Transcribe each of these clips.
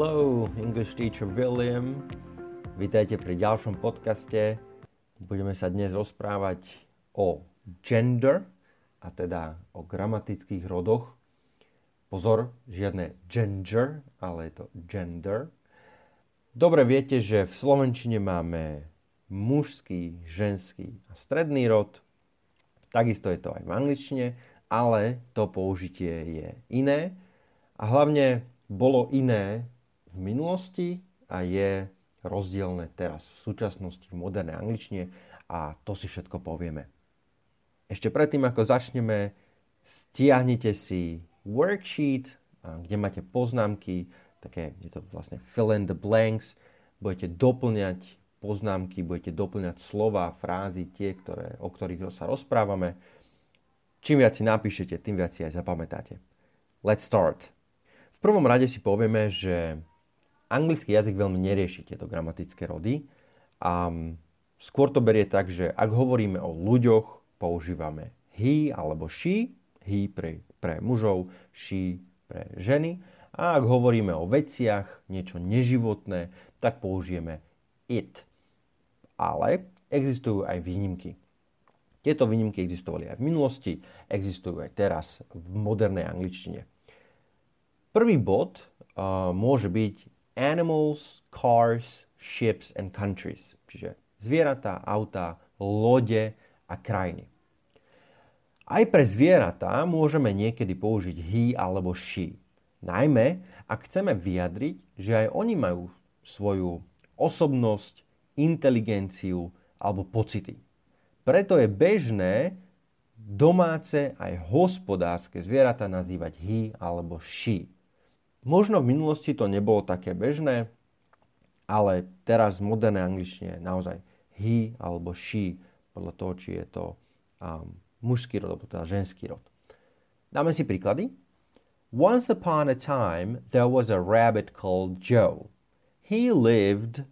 Hello, English teacher William. Vítajte pri ďalšom podcaste. Budeme sa dnes rozprávať o gender, a teda o gramatických rodoch. Pozor, žiadne gender, ale je to gender. Dobre viete, že v Slovenčine máme mužský, ženský a stredný rod. Takisto je to aj v angličtine, ale to použitie je iné. A hlavne bolo iné v minulosti a je rozdielne teraz v súčasnosti v modernej angličtine a to si všetko povieme. Ešte predtým, ako začneme, stiahnite si worksheet, kde máte poznámky, také je to vlastne fill in the blanks, budete doplňať poznámky, budete doplňať slova, frázy, tie, ktoré, o ktorých sa rozprávame. Čím viac si napíšete, tým viac si aj zapamätáte. Let's start. V prvom rade si povieme, že anglický jazyk veľmi nerieši tieto gramatické rody a skôr to berie tak, že ak hovoríme o ľuďoch, používame he alebo she, he pre, pre mužov, she pre ženy a ak hovoríme o veciach, niečo neživotné, tak použijeme it. Ale existujú aj výnimky. Tieto výnimky existovali aj v minulosti, existujú aj teraz v modernej angličtine. Prvý bod uh, môže byť animals, cars, ships and countries. Čiže zvieratá, auta, lode a krajiny. Aj pre zvieratá môžeme niekedy použiť he alebo she. Najmä, ak chceme vyjadriť, že aj oni majú svoju osobnosť, inteligenciu alebo pocity. Preto je bežné domáce aj hospodárske zvieratá nazývať he alebo she. Možno v minulosti to nebolo také bežné, ale teraz v modernej angličtine naozaj he alebo she, podľa toho, či je to um, mužský rod alebo teda ženský rod. Dáme si príklady. Once upon a time there was a rabbit called Joe. He lived,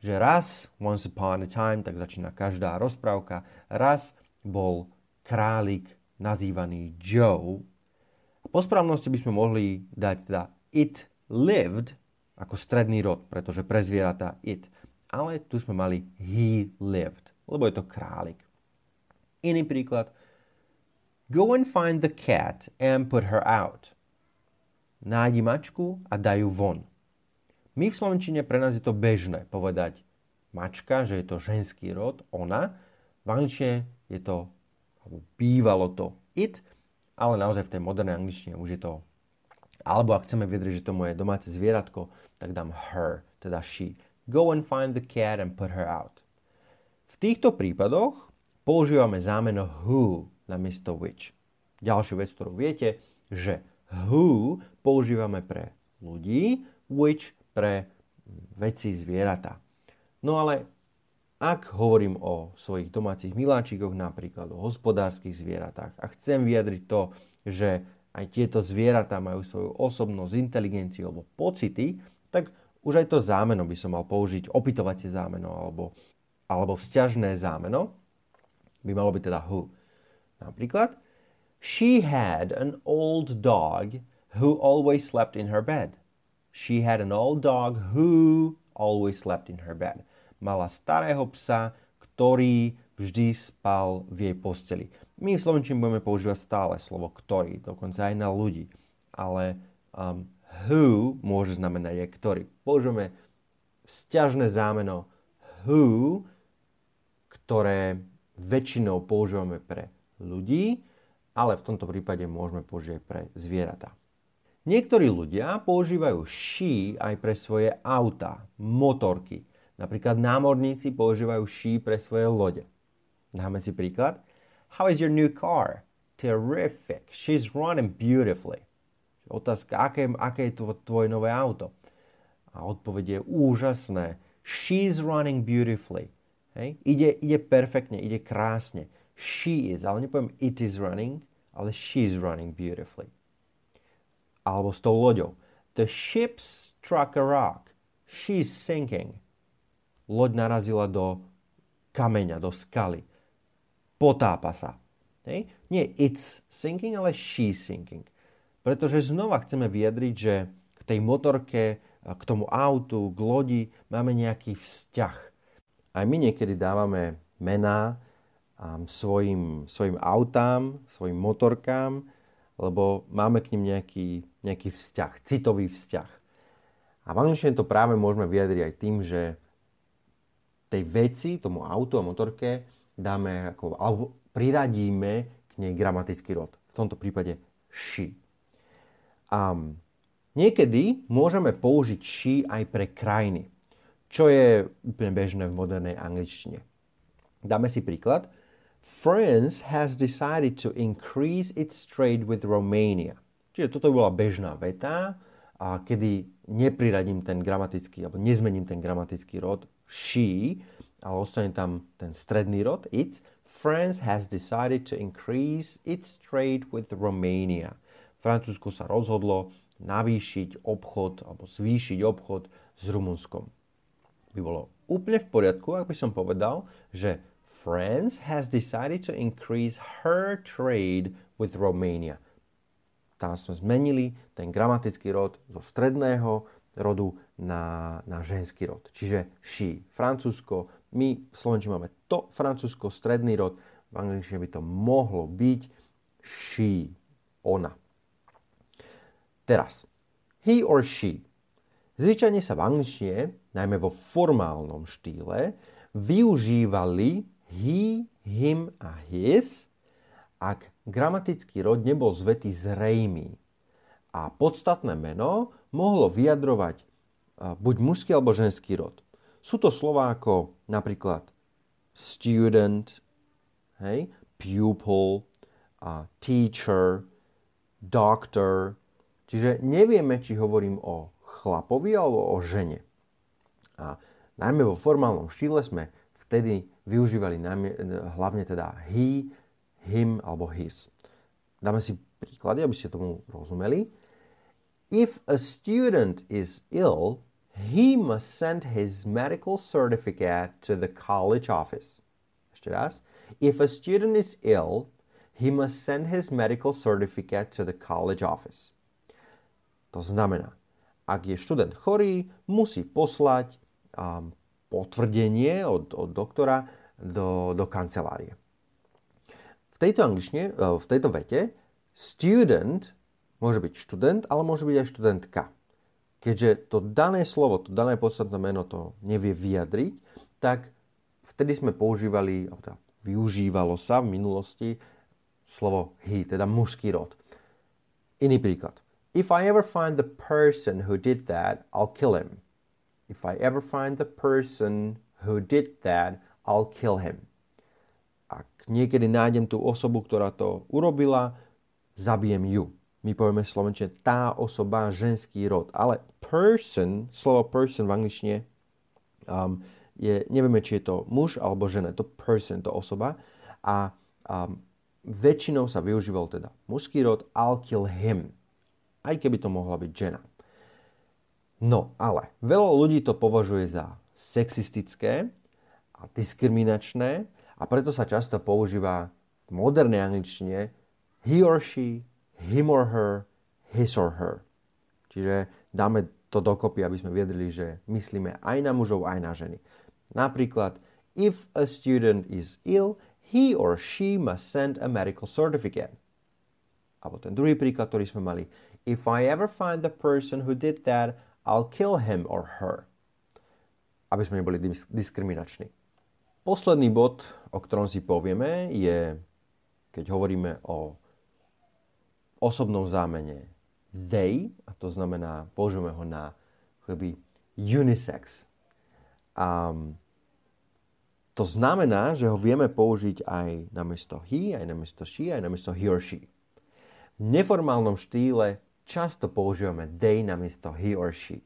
že raz, once upon a time, tak začína každá rozprávka, raz bol králik nazývaný Joe po správnosti by sme mohli dať teda it lived ako stredný rod, pretože pre zvieratá it. Ale tu sme mali he lived, lebo je to králik. Iný príklad. Go and find the cat and put her out. Nájdi mačku a daj ju von. My v Slovenčine pre nás je to bežné povedať mačka, že je to ženský rod, ona. V angličtine je to, alebo bývalo to it, ale naozaj v tej modernej angličtine už je to alebo ak chceme vyjadriť, že to moje domáce zvieratko, tak dám her, teda she. Go and find the cat and put her out. V týchto prípadoch používame zámeno who namiesto which. Ďalšiu vec, ktorú viete, že who používame pre ľudí, which pre veci, zvieratá. No ale ak hovorím o svojich domácich miláčikoch, napríklad o hospodárskych zvieratách a chcem vyjadriť to, že aj tieto zvieratá majú svoju osobnosť, inteligenciu alebo pocity, tak už aj to zámeno by som mal použiť, opytovacie zámeno alebo, alebo vzťažné zámeno by malo byť teda who. Napríklad, she had an old dog who always slept in her bed. She had an old dog who always slept in her bed mala starého psa, ktorý vždy spal v jej posteli. My v Slovenčine budeme používať stále slovo ktorý, dokonca aj na ľudí. Ale um, who môže znamenať aj ktorý. Použijeme vzťažné zámeno who, ktoré väčšinou používame pre ľudí, ale v tomto prípade môžeme použiť pre zvieratá. Niektorí ľudia používajú she aj pre svoje auta, motorky, Napríklad námorníci používajú she pre svoje lode. Dáme si príklad. How is your new car? Terrific. She's running beautifully. Otázka, aké, aké je tvoje nové auto? A odpoveď je úžasné. She's running beautifully. Hej? Ide, ide perfektne, ide krásne. She is, ale nepoviem it is running, ale she's running beautifully. Alebo s tou loďou. The ship struck a rock. She's sinking loď narazila do kameňa, do skaly. Potápa sa. Hej? Nie it's sinking, ale she's sinking. Pretože znova chceme vyjadriť, že k tej motorke k tomu autu, k lodi, máme nejaký vzťah. Aj my niekedy dávame mená svojim, svojim autám, svojim motorkám, lebo máme k ním nejaký, nejaký vzťah, citový vzťah. A v angličtine to práve môžeme vyjadriť aj tým, že tej veci, tomu autu a motorke dáme ako, alebo priradíme k nej gramatický rod. V tomto prípade she. A niekedy môžeme použiť she aj pre krajiny, čo je úplne bežné v modernej angličtine. Dáme si príklad. France has decided to increase its trade with Romania. Čiže toto bola bežná veta, a kedy nepriradím ten gramatický, alebo nezmením ten gramatický rod she, ale ostane tam ten stredný rod it's, France has decided to increase its trade with Romania. Francúzsko sa rozhodlo navýšiť obchod alebo zvýšiť obchod s Rumunskom. By bolo úplne v poriadku, ak by som povedal, že France has decided to increase her trade with Romania tam sme zmenili ten gramatický rod zo stredného rodu na, na ženský rod. Čiže she, Francúzsko, my v Slovenčine máme to Francúzsko, stredný rod, v angličtine by to mohlo byť she, ona. Teraz, he or she. Zvyčajne sa v angličtine, najmä vo formálnom štýle, využívali he, him a his, ak gramatický rod nebol z vety zrejmý a podstatné meno mohlo vyjadrovať buď mužský alebo ženský rod. Sú to slova ako napríklad student, hej, pupil, a teacher, doctor. Čiže nevieme, či hovorím o chlapovi alebo o žene. A najmä vo formálnom štýle sme vtedy využívali najmä, hlavne teda he, him alebo his. Dáme si príklady, aby ste tomu rozumeli. If a student is ill, he must send his medical certificate to the college office. Ešte raz. If a student is ill, he must send his medical certificate to the college office. To znamená, ak je študent chorý, musí poslať um, potvrdenie od, od doktora do, do kancelárie tejto angličtine, e, v tejto vete student môže byť študent, ale môže byť aj študentka. Keďže to dané slovo, to dané podstatné meno to nevie vyjadriť, tak vtedy sme používali, alebo teda využívalo sa v minulosti slovo he, teda mužský rod. Iný príklad. If I ever find the person who did that, I'll kill him. If I ever find the person who did that, I'll kill him niekedy nájdem tú osobu, ktorá to urobila, zabijem ju. My povieme slovenčine tá osoba, ženský rod. Ale person, slovo person v angličtine um, je, nevieme, či je to muž alebo žena. To person, to osoba. A um, väčšinou sa využíval teda mužský rod, I'll kill him. Aj keby to mohla byť žena. No, ale veľa ľudí to považuje za sexistické a diskriminačné a preto sa často používa v modernej angličtine he or she, him or her, his or her. Čiže dáme to dokopy, aby sme viedli, že myslíme aj na mužov, aj na ženy. Napríklad, if a student is ill, he or she must send a medical certificate. Alebo ten druhý príklad, ktorý sme mali. If I ever find the person who did that, I'll kill him or her. Aby sme neboli diskriminační. Posledný bod, o ktorom si povieme, je, keď hovoríme o osobnom zámene they, a to znamená, použijeme ho na akoby unisex. A to znamená, že ho vieme použiť aj namiesto he, aj namiesto she, aj namiesto he or she. V neformálnom štýle často používame they namiesto he or she.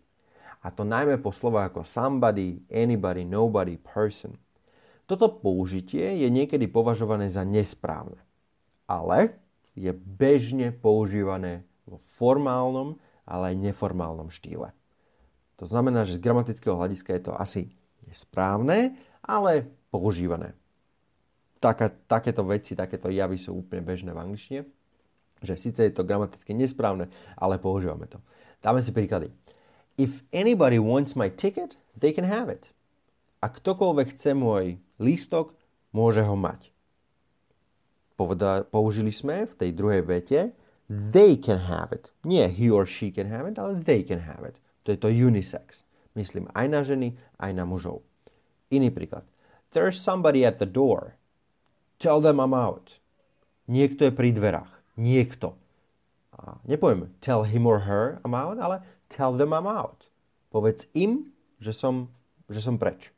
A to najmä po slovách ako somebody, anybody, nobody, person. Toto použitie je niekedy považované za nesprávne, ale je bežne používané vo formálnom, ale aj neformálnom štýle. To znamená, že z gramatického hľadiska je to asi nesprávne, ale používané. Taká, takéto veci, takéto javy sú úplne bežné v angličtine, že síce je to gramaticky nesprávne, ale používame to. Dáme si príklady. If anybody wants my ticket, they can have it. A ktokoľvek chce môj lístok, môže ho mať. Poveda, použili sme v tej druhej vete they can have it. Nie he or she can have it, ale they can have it. To je to unisex. Myslím aj na ženy, aj na mužov. Iný príklad. There's somebody at the door. Tell them I'm out. Niekto je pri dverách. Niekto. A nepoviem tell him or her I'm out, ale tell them I'm out. Povedz im, že som, že som preč.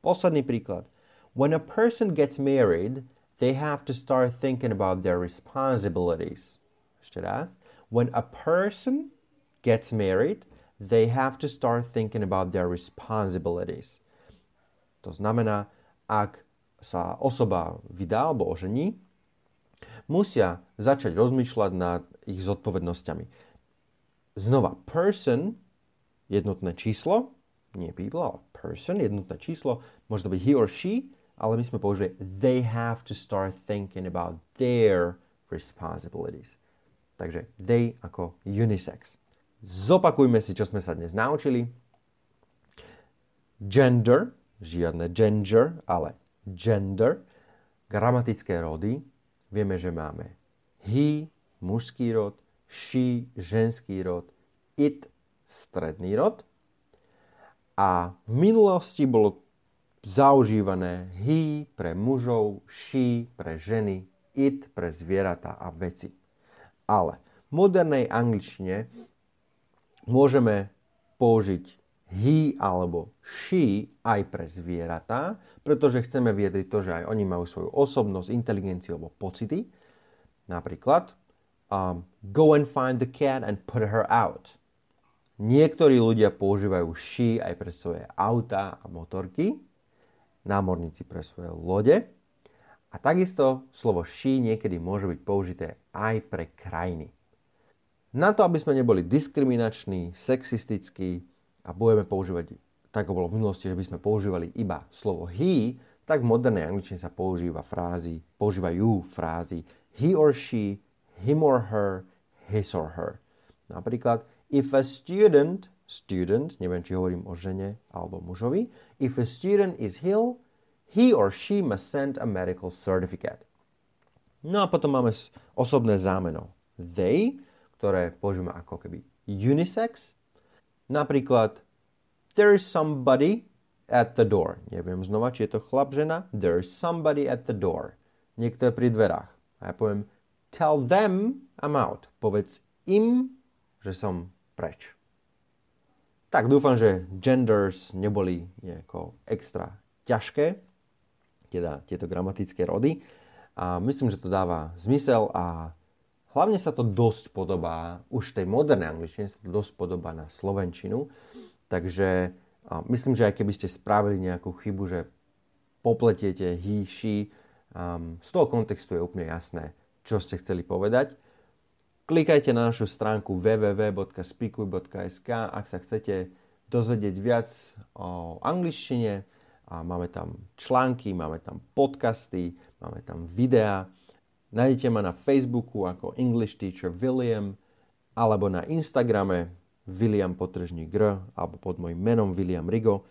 Posledný príklad. When a person gets married, they have to start thinking about their responsibilities. Ešte raz. When a person gets married, they have to start thinking about their responsibilities. To znamená, ak sa osoba vydá alebo ožení, musia začať rozmýšľať nad ich zodpovednosťami. Znova, person, jednotné číslo, nie people, ale person, jednotné číslo, môže to byť he or she, ale my sme použili they have to start thinking about their responsibilities. Takže they ako unisex. Zopakujme si, čo sme sa dnes naučili. Gender, žiadne gender, ale gender, gramatické rody. Vieme, že máme he, mužský rod, she, ženský rod, it, stredný rod. A v minulosti bolo zaužívané he pre mužov, she pre ženy, it pre zvieratá a veci. Ale v modernej angličtine môžeme použiť he alebo she aj pre zvieratá, pretože chceme viedriť to, že aj oni majú svoju osobnosť, inteligenciu alebo pocity. Napríklad um, go and find the cat and put her out. Niektorí ľudia používajú she aj pre svoje auta a motorky, námorníci pre svoje lode. A takisto slovo she niekedy môže byť použité aj pre krajiny. Na to, aby sme neboli diskriminační, sexistickí a budeme používať, tak ako bolo v minulosti, že by sme používali iba slovo he, tak v modernej angličtine sa používa frázy, používajú frázy he or she, him or her, his or her. Napríklad, if a student, student, neviem, či hovorím o žene alebo mužovi, if a student is ill, he or she must send a medical certificate. No a potom máme osobné zámeno. They, ktoré použijeme ako keby unisex. Napríklad, there is somebody at the door. Neviem znova, či je to chlap, žena. There is somebody at the door. Niekto je pri dverách. A ja poviem, Tell them I'm out. Povedz im, že som preč. Tak dúfam, že genders neboli nejako extra ťažké, teda tieto gramatické rody. A myslím, že to dáva zmysel a hlavne sa to dosť podobá, už tej modernej angličtine sa to dosť podobá na slovenčinu. Takže myslím, že aj keby ste spravili nejakú chybu, že popletiete he, she, um, z toho kontextu je úplne jasné, čo ste chceli povedať. Klikajte na našu stránku www.speakuj.sk, ak sa chcete dozvedieť viac o angličtine. A máme tam články, máme tam podcasty, máme tam videá. Nájdete ma na Facebooku ako English Teacher William alebo na Instagrame William Potržník R alebo pod môjim menom William Rigo.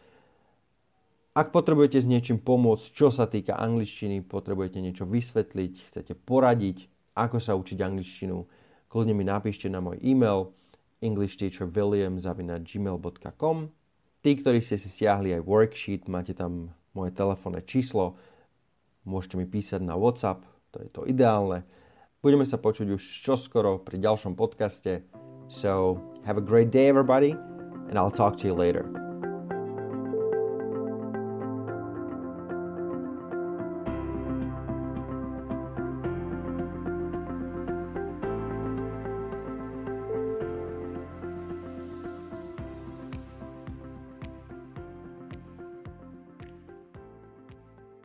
Ak potrebujete s niečím pomôcť, čo sa týka angličtiny, potrebujete niečo vysvetliť, chcete poradiť, ako sa učiť angličtinu, kľudne mi napíšte na môj e-mail englishteacherwilliam.gmail.com Tí, ktorí ste si stiahli aj worksheet, máte tam moje telefónne číslo, môžete mi písať na WhatsApp, to je to ideálne. Budeme sa počuť už čoskoro pri ďalšom podcaste. So, have a great day everybody and I'll talk to you later.